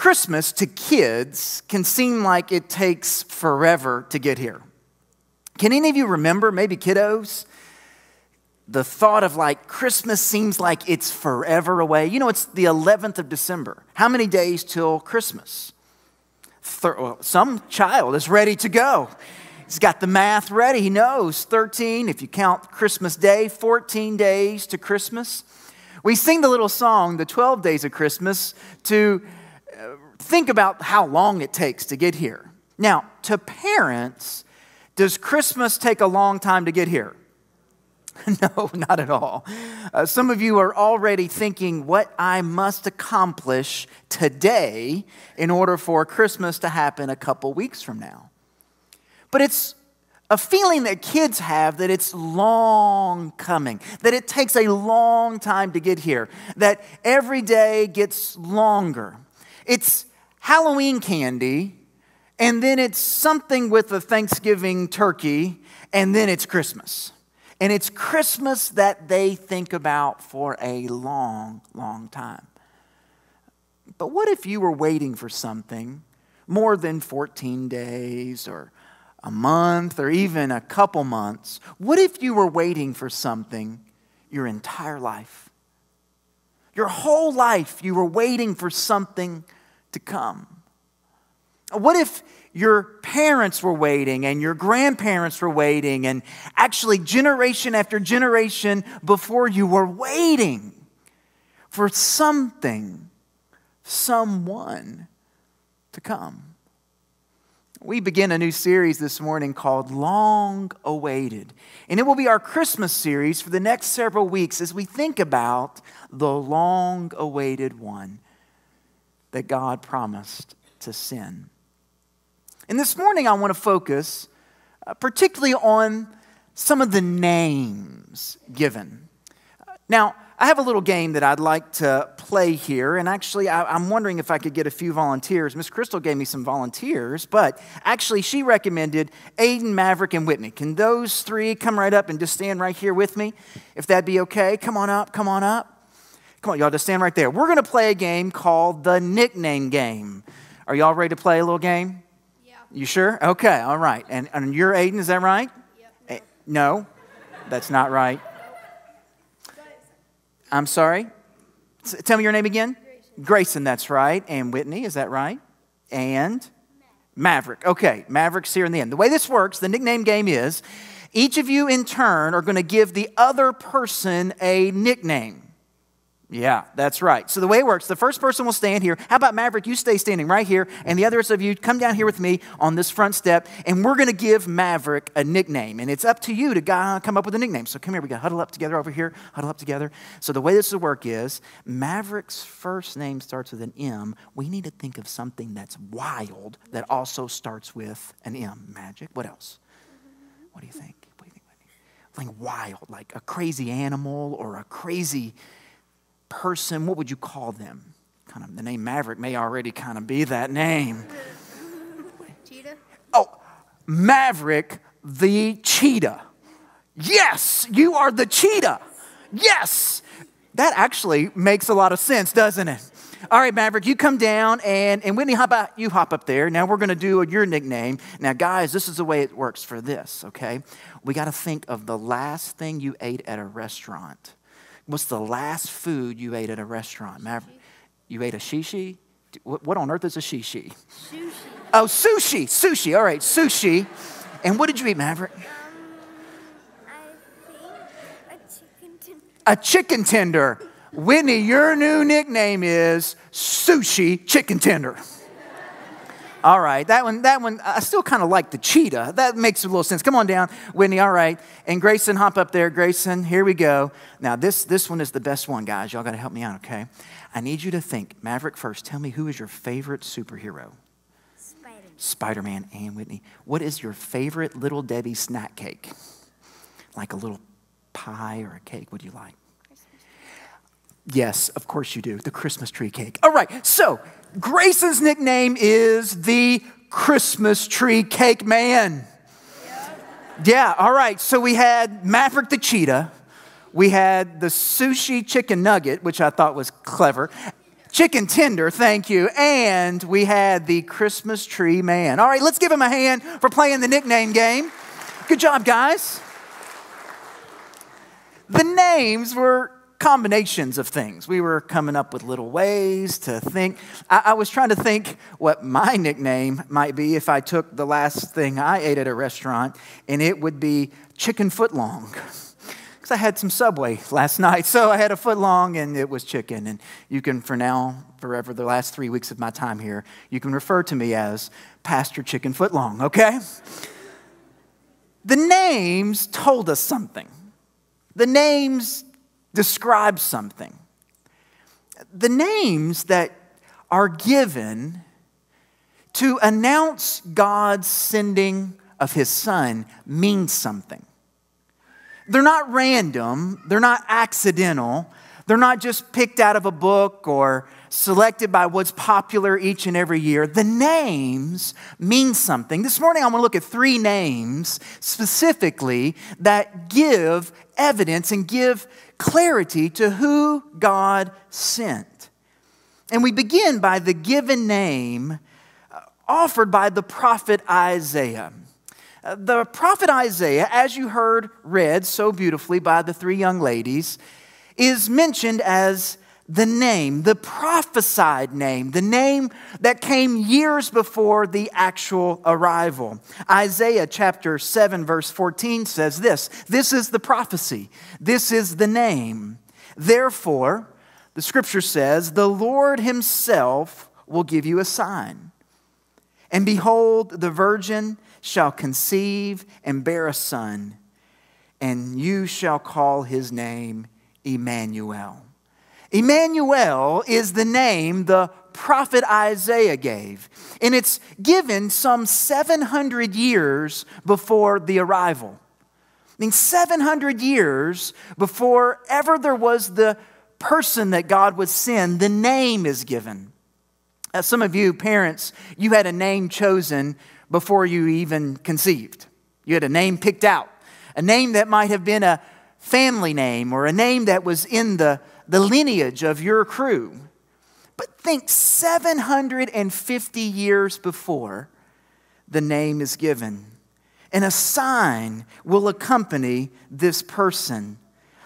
Christmas to kids can seem like it takes forever to get here. Can any of you remember, maybe kiddos, the thought of like Christmas seems like it's forever away? You know, it's the 11th of December. How many days till Christmas? Thir- some child is ready to go. He's got the math ready. He knows 13, if you count Christmas Day, 14 days to Christmas. We sing the little song, the 12 days of Christmas, to think about how long it takes to get here. Now, to parents, does Christmas take a long time to get here? no, not at all. Uh, some of you are already thinking what I must accomplish today in order for Christmas to happen a couple weeks from now. But it's a feeling that kids have that it's long coming, that it takes a long time to get here, that every day gets longer. It's Halloween candy, and then it's something with a Thanksgiving turkey, and then it's Christmas. And it's Christmas that they think about for a long, long time. But what if you were waiting for something more than 14 days or a month or even a couple months? What if you were waiting for something your entire life? Your whole life, you were waiting for something to come? What if your parents were waiting and your grandparents were waiting, and actually, generation after generation before you were waiting for something, someone to come? We begin a new series this morning called Long Awaited. And it will be our Christmas series for the next several weeks as we think about the long awaited one that God promised to send. And this morning, I want to focus uh, particularly on some of the names given. Now, I have a little game that I'd like to play here, and actually, I, am wondering if I could get a few volunteers. Miss Crystal gave me some volunteers, but actually, she recommended Aiden, Maverick, and Whitney. Can those three come right up and just stand right here with me? If that'd be okay, come on up, come on up. Come on, y'all, just stand right there. We're going to play a game called the nickname game. Are y'all ready to play a little game? Yeah. You sure? Okay, all right. And, and you're Aiden, is that right? Yep. Eh, no, that's not right. I'm sorry? Tell me your name again. Grayson. Grayson, that's right. And Whitney, is that right? And Maverick. Okay, Maverick's here in the end. The way this works, the nickname game is each of you in turn are going to give the other person a nickname. Yeah, that's right. So the way it works, the first person will stand here. How about Maverick? You stay standing right here, and the others of you come down here with me on this front step, and we're going to give Maverick a nickname. And it's up to you to come up with a nickname. So come here, we got to huddle up together over here, huddle up together. So the way this will work is Maverick's first name starts with an M. We need to think of something that's wild that also starts with an M. Magic. What else? What do you think? What do you think? Like wild, like a crazy animal or a crazy person, what would you call them? Kind of the name Maverick may already kind of be that name. Cheetah? Oh, Maverick the cheetah. Yes, you are the cheetah. Yes. That actually makes a lot of sense, doesn't it? All right, Maverick, you come down, and, and Whitney, how about you hop up there? Now we're going to do your nickname. Now, guys, this is the way it works for this, okay? We got to think of the last thing you ate at a restaurant. What's the last food you ate at a restaurant? Maverick, you ate a shishi? What, on earth is a shishi? Sushi. Oh, sushi. Sushi. All right, sushi. And what did you eat, Maverick? Um, I think a chicken tender. A chicken tender. Whitney, your new nickname is Sushi Chicken Tender. All right, that one, that one, I still kind of like the cheetah. That makes a little sense. Come on down, Whitney. All right, and Grayson, hop up there. Grayson, here we go. Now this, this one is the best one, guys. Y'all got to help me out, okay? I need you to think. Maverick first. Tell me who is your favorite superhero? Spider-Man. Spider Man and Whitney. What is your favorite Little Debbie snack cake? Like a little pie or a cake? Would you like? Yes, of course you do. The Christmas tree cake. All right, so Grayson's nickname is the Christmas tree cake man. Yeah, all right. So we had Maverick the cheetah. We had the sushi chicken nugget, which I thought was clever. Chicken tender, thank you. And we had the Christmas tree man. All right, let's give him a hand for playing the nickname game. Good job, guys. The names were combinations of things. We were coming up with little ways to think. I, I, was trying to think what my nickname might be if I took the last thing I ate at a restaurant, and it would be chicken footlong because I had some Subway last night. So I had a foot long and it was chicken. And you can, for now, forever, the last three weeks of my time here, you can refer to me as Pastor Chicken Footlong, okay? The names told us something. The names describe something. The names that are given to announce God's sending of his son mean something. They're not random, they're not accidental, they're not just picked out of a book or selected by what's popular each and every year. The names mean something. This morning, I want to look at three names specifically that give evidence and give clarity to who God sent. And we begin by the given name uh, offered by the prophet Isaiah. Uh, the prophet Isaiah, as you heard read so beautifully by the three young ladies, is mentioned as the name, the prophesied name, the name that came years before the actual arrival. Isaiah chapter 7, verse 14 says this This is the prophecy, this is the name. Therefore, the scripture says, the Lord Himself will give you a sign. And behold, the virgin shall conceive and bear a son, and you shall call his name Immanuel. Immanuel is the name the prophet Isaiah gave, and it's given some 700 years before the arrival. I mean, 700 years before ever there was the person that God would send, the name is given. As some of you parents, you had a name chosen before you even conceived. You had a name picked out, a name that might have been a family name or a name that was in the, the lineage of your crew. But think 750 years before the name is given, and a sign will accompany this person.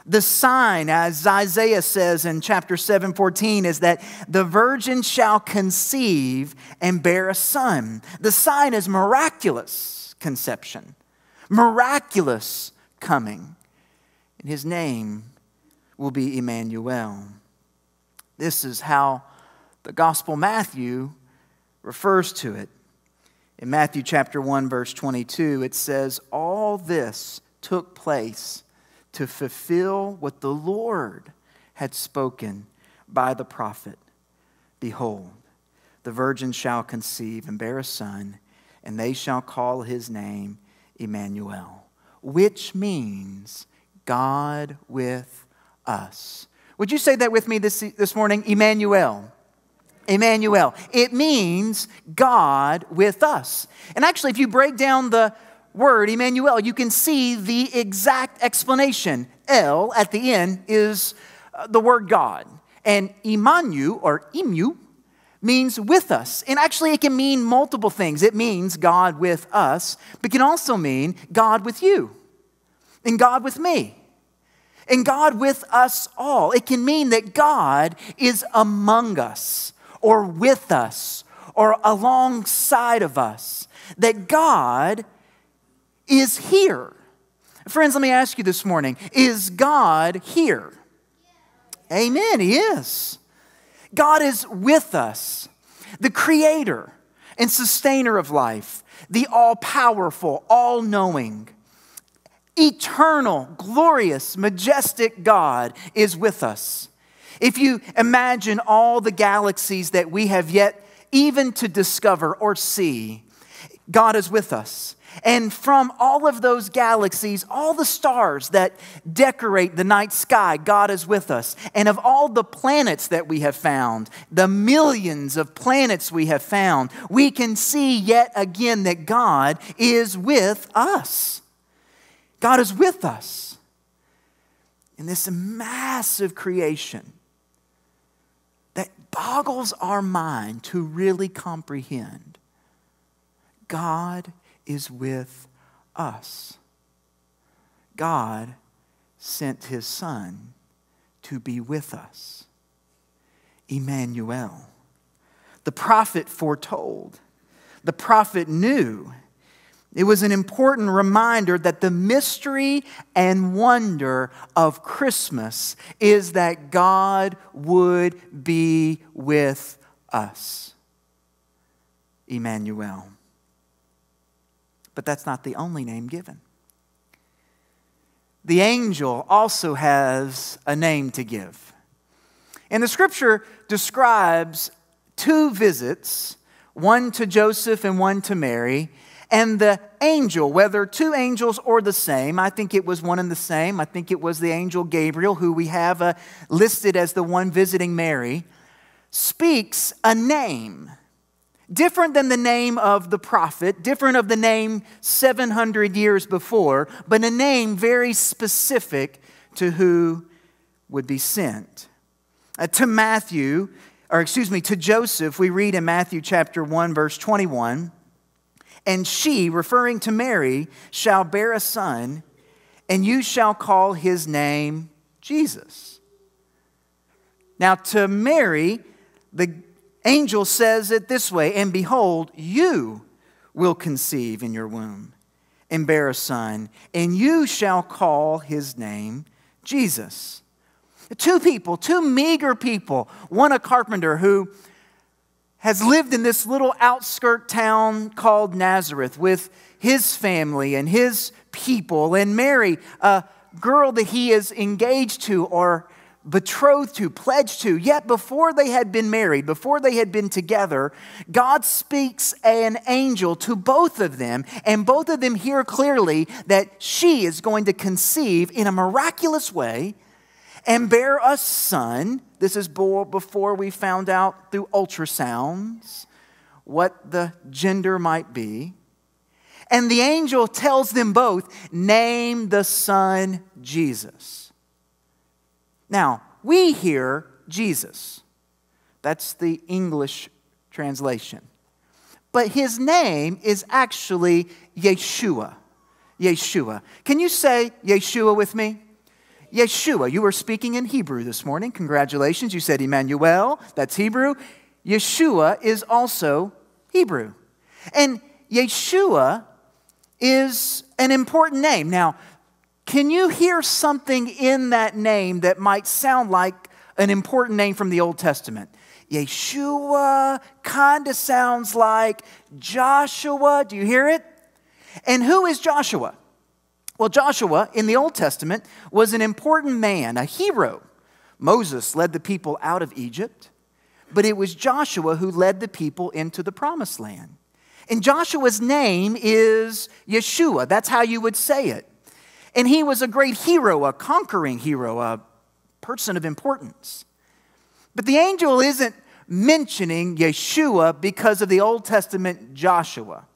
The sign, as Isaiah says in chapter 7 14, is that the virgin shall conceive and bear a son. The sign is miraculous conception, miraculous coming. And his name will be Immanuel. This is how the Gospel Matthew refers to it. In Matthew chapter 1 verse 22 it says all this took place to fulfill what the Lord had spoken by the prophet. Behold, the virgin shall conceive and bear a son, and they shall call his name Emmanuel, which means God with us. Would you say that with me this, this morning? Immanuel. Immanuel. It means God with us. And actually, if you break down the word, Immanuel, you can see the exact explanation. El at the end is uh, the word God. And Emanu or Emu means with us. And actually, it can mean multiple things. It means God with us, but can also mean God with you and God with me and God with us all. It can mean that God is among us or with us or alongside of us, that God is here. Friends, let me ask you this morning is God here? Amen, He is. God is with us, the creator and sustainer of life, the all powerful, all knowing, eternal, glorious, majestic God is with us. If you imagine all the galaxies that we have yet even to discover or see, God is with us. And from all of those galaxies, all the stars that decorate the night sky, God is with us. And of all the planets that we have found, the millions of planets we have found, we can see yet again that God is with us. God is with us in this massive creation. That boggles our mind to really comprehend. God is with us. God sent his Son to be with us. Immanuel. The prophet foretold, the prophet knew. It was an important reminder that the mystery and wonder of Christmas is that God would be with us. Immanuel. But that's not the only name given. The angel also has a name to give. And the scripture describes two visits, one to Joseph and one to Mary. And the angel, whether two angels or the same, I think it was one and the same. I think it was the angel Gabriel, who we have uh, listed as the one visiting Mary, speaks a name different than the name of the prophet, different of the name 700 years before, but a name very specific to who would be sent. Uh, to Matthew, or excuse me, to Joseph, we read in Matthew chapter 1, verse 21 And she, referring to Mary, shall bear a son, and you shall call his name Jesus. Now, to Mary, the angel says it this way And behold, you will conceive in your womb and bear a son, and you shall call his name Jesus. Two people, two meager people. One, a carpenter who has lived in this little outskirt town called Nazareth with his family and his people, and Mary, a girl that he is engaged to or betrothed to, pledged to. Yet before they had been married, before they had been together, God speaks an angel to both of them, and both of them hear clearly that she is going to conceive in a miraculous way and bear a son. This is before we found out through ultrasounds what the gender might be. And the angel tells them both, Name the son Jesus. Now, we hear Jesus. That's the English translation. But his name is actually Yeshua. Yeshua. Can you say Yeshua with me? Yeshua. You were speaking in Hebrew this morning. Congratulations. You said Emmanuel. That's Hebrew. Yeshua is also Hebrew. And Yeshua is an important name. Now, can you hear something in that name that might sound like an important name from the Old Testament? Yeshua kind of sounds like Joshua. Do you hear it? And who is Joshua? Well, Joshua in the Old Testament was an important man, a hero. Moses led the people out of Egypt, but it was Joshua who led the people into the promised land. And Joshua's name is Yeshua. That's how you would say it. And he was a great hero, a conquering hero, a person of importance. But the angel isn't mentioning Yeshua because of the Old Testament Joshua.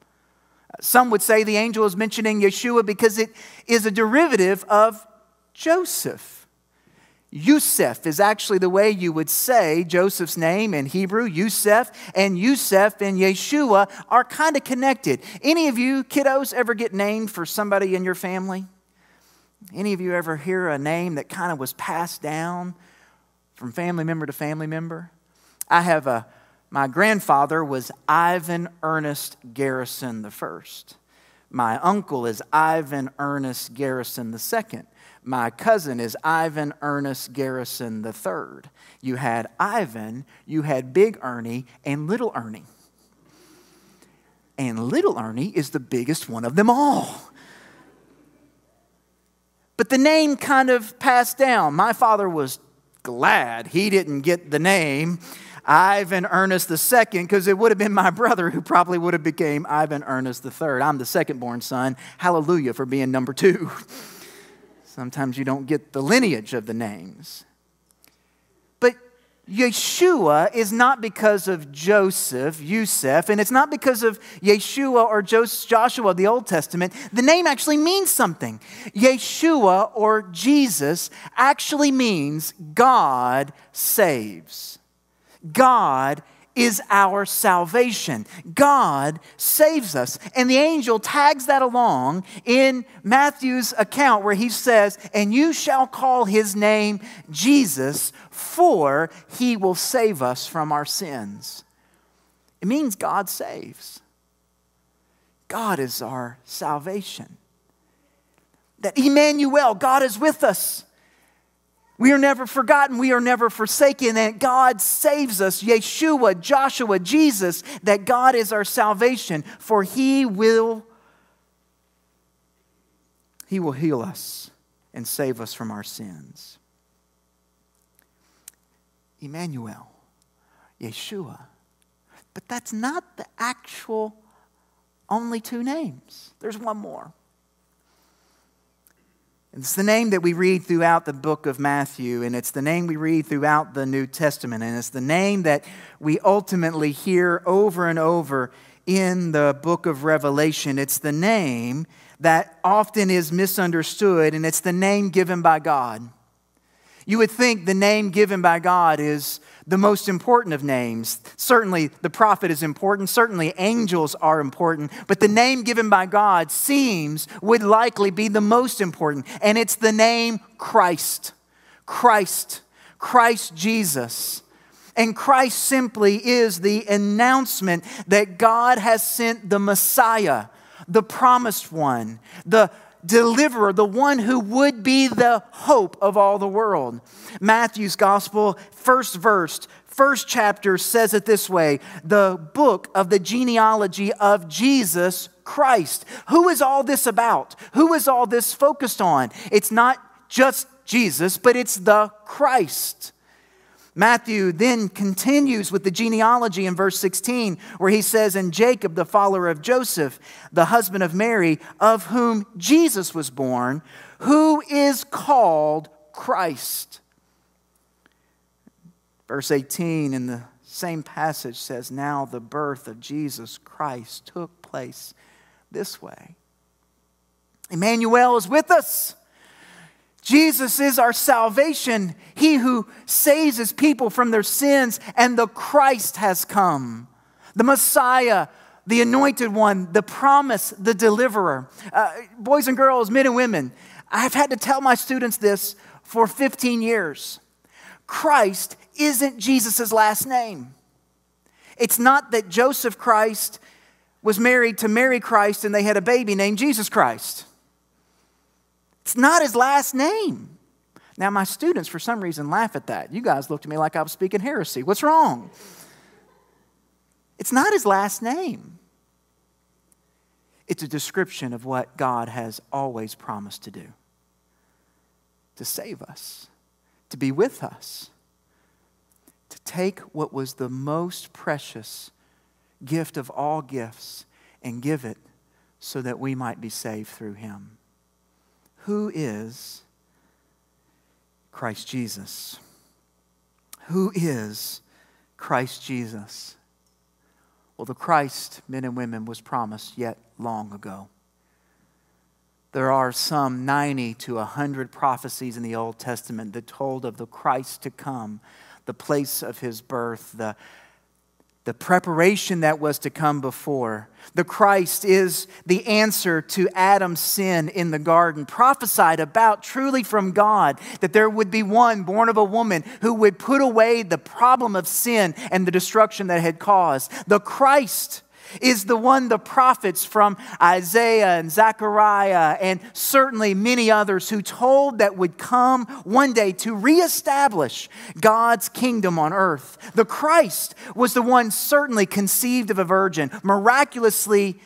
Some would say the angel is mentioning Yeshua because it is a derivative of Joseph. Yusef is actually the way you would say Joseph's name in Hebrew, Yusef, and Yusef and Yeshua are kind of connected. Any of you kiddos ever get named for somebody in your family? Any of you ever hear a name that kind of was passed down from family member to family member? I have a my grandfather was Ivan Ernest Garrison I. My uncle is Ivan Ernest Garrison II. My cousin is Ivan Ernest Garrison III. You had Ivan, you had Big Ernie, and Little Ernie. And Little Ernie is the biggest one of them all. But the name kind of passed down. My father was glad he didn't get the name Ivan Ernest II because it would have been my brother who probably would have became Ivan Ernest III. I'm the second born son. Hallelujah for being number two. Sometimes you don't get the lineage of the names. But Yeshua is not because of Joseph, Yusef, and it's not because of Yeshua or Joshua the Old Testament. The name actually means something. Yeshua or Jesus actually means God saves. God is our salvation. God saves us. And the angel tags that along in Matthew's account where he says, And you shall call his name Jesus, for he will save us from our sins. It means God saves. God is our salvation. That Immanuel, God is with us. We are never forgotten. We are never forsaken. And God saves us. Yeshua, Joshua, Jesus, that God is our salvation, for He will, He will heal us and save us from our sins. Immanuel, Yeshua. But that's not the actual only two names. There's one more. It's the name that we read throughout the book of Matthew, and it's the name we read throughout the New Testament, and it's the name that we ultimately hear over and over in the book of Revelation. It's the name that often is misunderstood, and it's the name given by God. You would think the name given by God is the most important of names. Certainly, the prophet is important. Certainly, angels are important. But the name given by God seems would likely be the most important. And it's the name Christ. Christ. Christ Jesus. And Christ simply is the announcement that God has sent the Messiah, the promised one, the deliverer, the one who would be the hope of all the world. Matthew's gospel, first verse, first chapter says it this way the book of the genealogy of Jesus Christ. Who is all this about? Who is all this focused on? It's not just Jesus, but it's the Christ. Matthew then continues with the genealogy in verse 16, where he says, And Jacob, the follower of Joseph, the husband of Mary, of whom Jesus was born, who is called Christ. Verse 18 in the same passage says, Now the birth of Jesus Christ took place this way. Emmanuel is with us. Jesus is our salvation, He who saves His people from their sins, and the Christ has come. The Messiah, the anointed one, the promise, the deliverer. Uh, boys and girls, men and women, I've had to tell my students this for 15 years. Christ isn't Jesus' last name. It's not that Joseph Christ was married to Mary Christ and they had a baby named Jesus Christ. It's not his last name. Now, my students, for some reason, laugh at that. You guys looked at me like I was speaking heresy. What's wrong? It's not his last name. It's a description of what God has always promised to do to save us, to be with us, to take what was the most precious gift of all gifts and give it so that we might be saved through him who is Christ Jesus? Who is Christ Jesus? Well, the Christ, men and women, was promised yet long ago. There are some 90 to 100 prophecies in the Old Testament that told of the Christ to come, the place of his birth, the the preparation that was to come before. The Christ is the answer to Adam's sin in the garden, prophesied about truly from God that there would be one born of a woman who would put away the problem of sin and the destruction that had caused. The Christ is the one the prophets from Isaiah and Zechariah and certainly many others who told that would come one day to reestablish God's kingdom on earth. The Christ was the one certainly conceived of a virgin, miraculously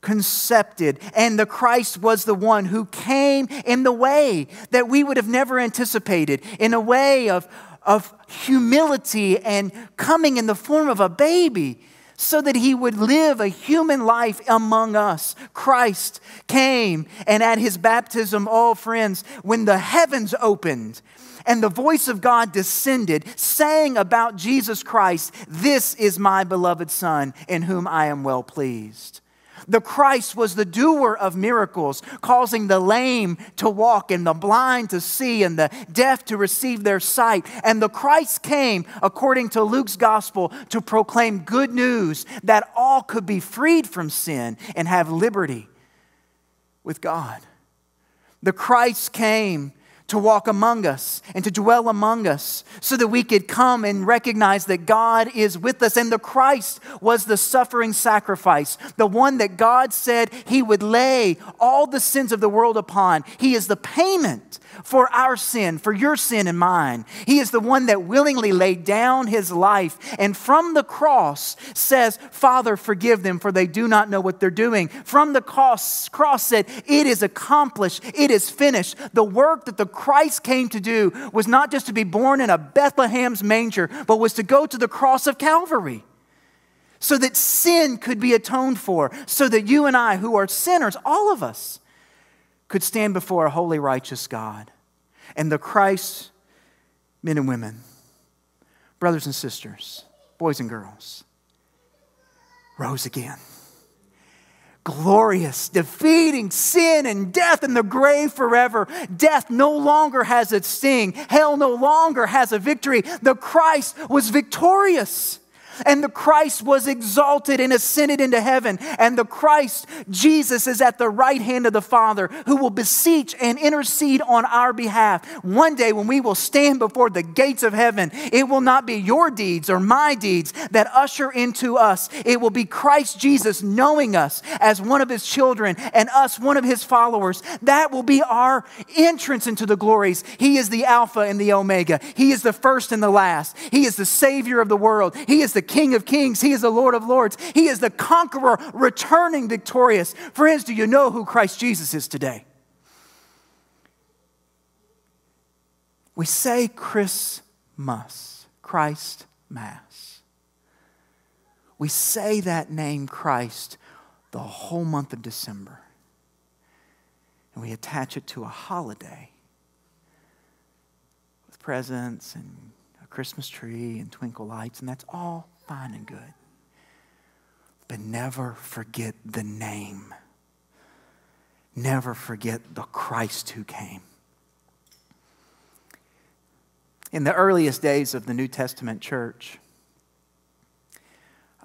concepted, and the Christ was the one who came in the way that we would have never anticipated, in a way of, of humility and coming in the form of a baby so that he would live a human life among us. Christ came, and at his baptism, oh, friends, when the heavens opened, and the voice of God descended, saying about Jesus Christ, This is my beloved Son, in whom I am well pleased. The Christ was the doer of miracles, causing the lame to walk and the blind to see and the deaf to receive their sight. And the Christ came, according to Luke's gospel, to proclaim good news that all could be freed from sin and have liberty with God. The Christ came to walk among us and to dwell among us so that we could come and recognize that God is with us. And the Christ was the suffering sacrifice, the one that God said he would lay all the sins of the world upon. He is the payment for our sin, for your sin and mine. He is the one that willingly laid down his life and from the cross says, Father, forgive them, for they do not know what they're doing. From the cross, cross said, It is accomplished, it is finished. The work that the Christ came to do was not just to be born in a Bethlehem's manger, but was to go to the cross of Calvary so that sin could be atoned for, so that you and I, who are sinners, all of us, could stand before a holy, righteous God. And the Christ, men and women, brothers and sisters, boys and girls, rose again. Glorious, defeating sin and death and the grave forever. Death no longer has its sting. Hell no longer has a victory. The Christ was victorious. And the Christ was exalted and ascended into heaven. And the Christ, Jesus, is at the right hand of the Father who will beseech and intercede on our behalf. One day when we will stand before the gates of heaven, it will not be your deeds or my deeds that usher into us. It will be Christ Jesus knowing us as one of his children and us one of his followers. That will be our entrance into the glories. He is the Alpha and the Omega. He is the first and the last. He is the Savior of the world. He is the King of kings. He is the Lord of lords. He is the conqueror, returning victorious. Friends, do you know who Christ Jesus is today? We say Christmas, Christ Mass. We say that name Christ the whole month of December. And we attach it to a holiday with presents and a Christmas tree and twinkle lights, and that's all fine and good. But never forget the name. Never forget the Christ who came. In the earliest days of the New Testament church,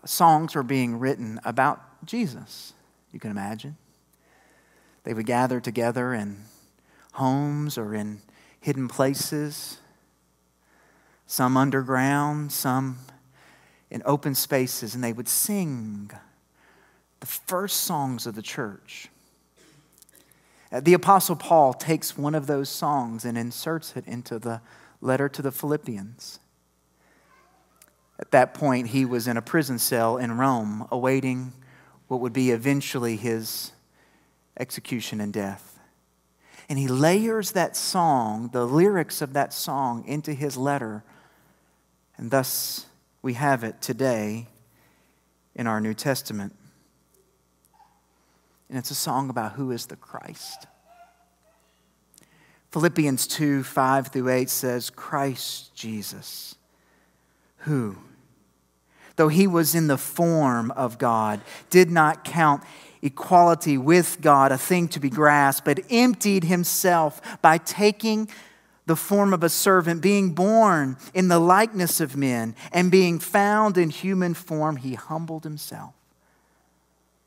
songs were being written about Jesus, you can imagine. They would gather together in homes or in hidden places, some underground, some in open spaces, and they would sing the first songs of the church. Uh, the Apostle Paul takes one of those songs and inserts it into the letter to the Philippians. At that point, he was in a prison cell in Rome, awaiting what would be eventually his execution and death. And he layers that song, the lyrics of that song, into his letter, and thus we have it today in our New Testament. And it's a song about who is the Christ. Philippians 2 5 through 8 says, Christ Jesus, who, though he was in the form of God, did not count equality with God a thing to be grasped, but emptied himself by taking the form of a servant, being born in the likeness of men, and being found in human form, he humbled himself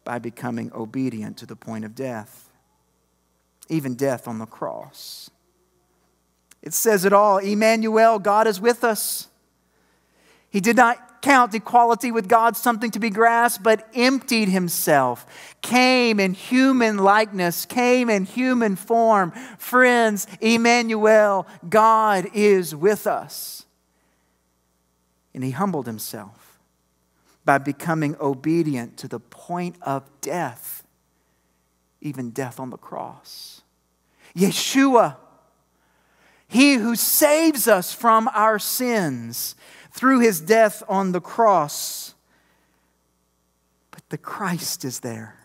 by becoming obedient to the point of death, even death on the cross. It says it all Immanuel, God is with us. He did not count equality with God something to be grasped, but emptied himself, came in human likeness, came in human form. Friends, Immanuel, God is with us. And he humbled himself by becoming obedient to the point of death, even death on the cross. Yeshua, he who saves us from our sins through his death on the cross. But the Christ is there.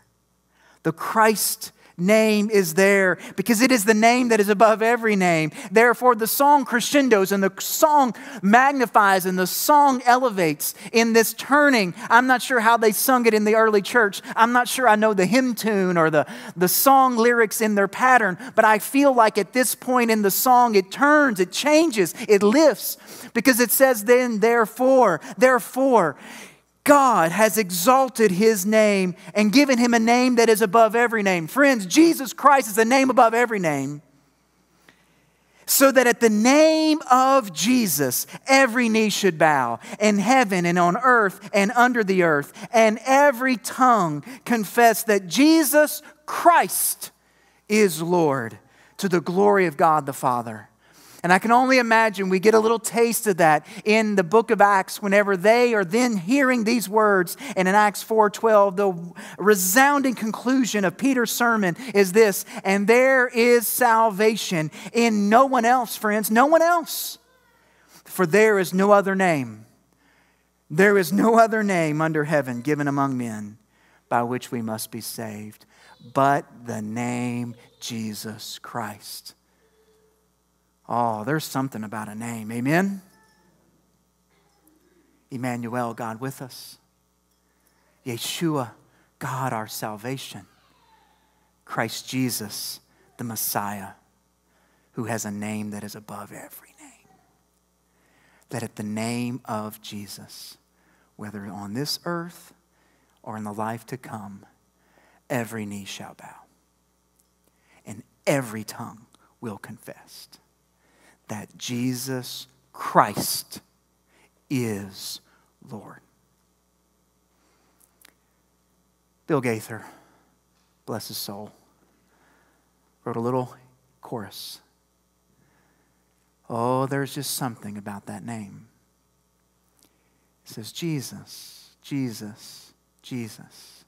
The Christ name is there because it is the name that is above every name. Therefore, the song crescendos and the song magnifies and the song elevates in this turning. I'm not sure how they sung it in the early church. I'm not sure I know the hymn tune or the, the song lyrics in their pattern, but I feel like at this point in the song, it turns, it changes, it lifts because it says, then, therefore, therefore. God has exalted his name and given him a name that is above every name. Friends, Jesus Christ is a name above every name. So that at the name of Jesus, every knee should bow in heaven and on earth and under the earth, and every tongue confess that Jesus Christ is Lord to the glory of God the Father. And I can only imagine we get a little taste of that in the book of Acts whenever they are then hearing these words. And in Acts 4:12, the resounding conclusion of Peter's sermon is this, and there is salvation in no one else, friends, no one else. For there is no other name. There is no other name under heaven given among men by which we must be saved but the name Jesus Christ. Oh, there's something about a name. Amen? Immanuel, God with us. Yeshua, God our salvation. Christ Jesus, the Messiah, who has a name that is above every name. That at the name of Jesus, whether on this earth or in the life to come, every knee shall bow and every tongue will confess that Jesus Christ is Lord. Bill Gaither, bless his soul, wrote a little chorus. Oh, there's just something about that name. It says, Jesus, Jesus, Jesus.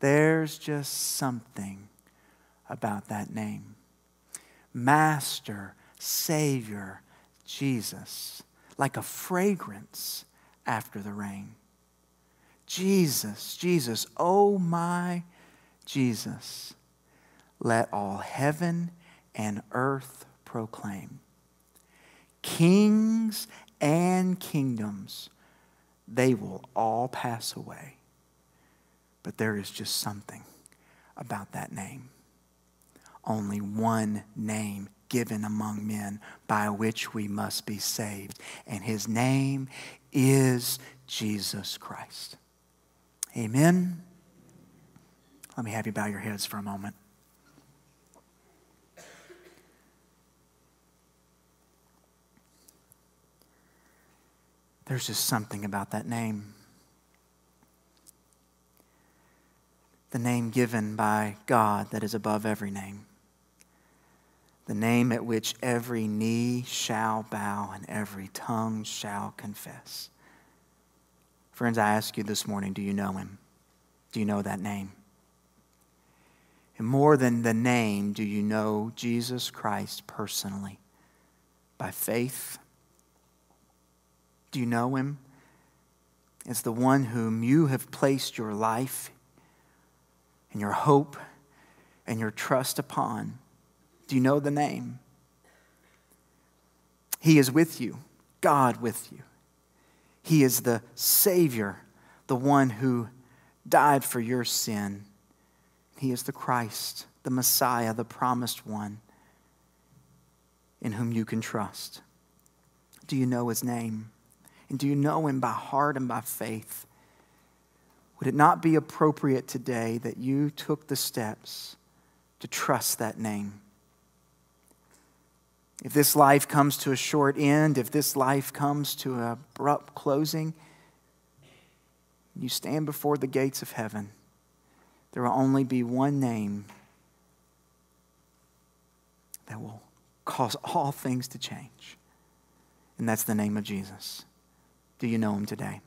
There's just something about that name. Master, Savior, Jesus, like a fragrance after the rain. Jesus, Jesus, oh my Jesus, let all heaven and earth proclaim. Kings and kingdoms, they will all pass away. But there is just something about that name. Only one name given among men by which we must be saved. And his name is Jesus Christ. Amen. Let me have you bow your heads for a moment. There's just something about that name. The name given by God that is above every name the name at which every knee shall bow and every tongue shall confess. Friends, I ask you this morning do you know him? Do you know that name? And more than the name, do you know Jesus Christ personally? By faith? Do you know him as the one whom you have placed your life and your hope and your trust upon? Do you know the name? He is with you, God with you. He is the Savior, the one who died for your sin. He is the Christ, the Messiah, the promised one in whom you can trust. Do you know his name? And do you know him by heart and by faith? Would it not be appropriate today that you took the steps to trust that name? If this life comes to a short end, if this life comes to an abrupt closing, you stand before the gates of heaven, there will only be one name that will cause all things to change. And that's the name of Jesus. Do you know him today?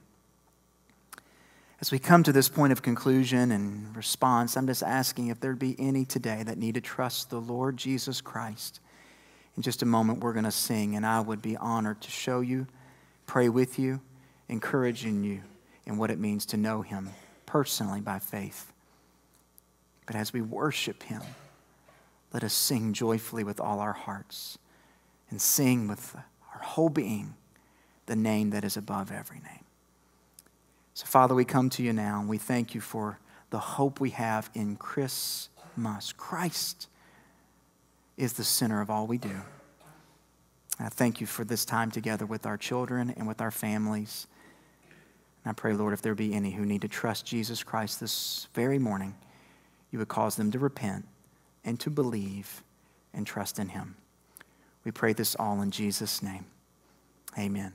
As we come to this point of conclusion and response, I'm just asking if there'd be any today that need to trust the Lord Jesus Christ in just a moment, we're going to sing, and I would be honored to show you, pray with you, encouraging you in what it means to know Him personally by faith. But as we worship him, let us sing joyfully with all our hearts and sing with our whole being the name that is above every name. So, Father, we come to you now and we thank you for the hope we have in Christmas. Christ is the center of all we do. I thank you for this time together with our children and with our families. And I pray, Lord, if there be any who need to trust Jesus Christ this very morning, you would cause them to repent and to believe and trust in him. We pray this all in Jesus' name. Amen.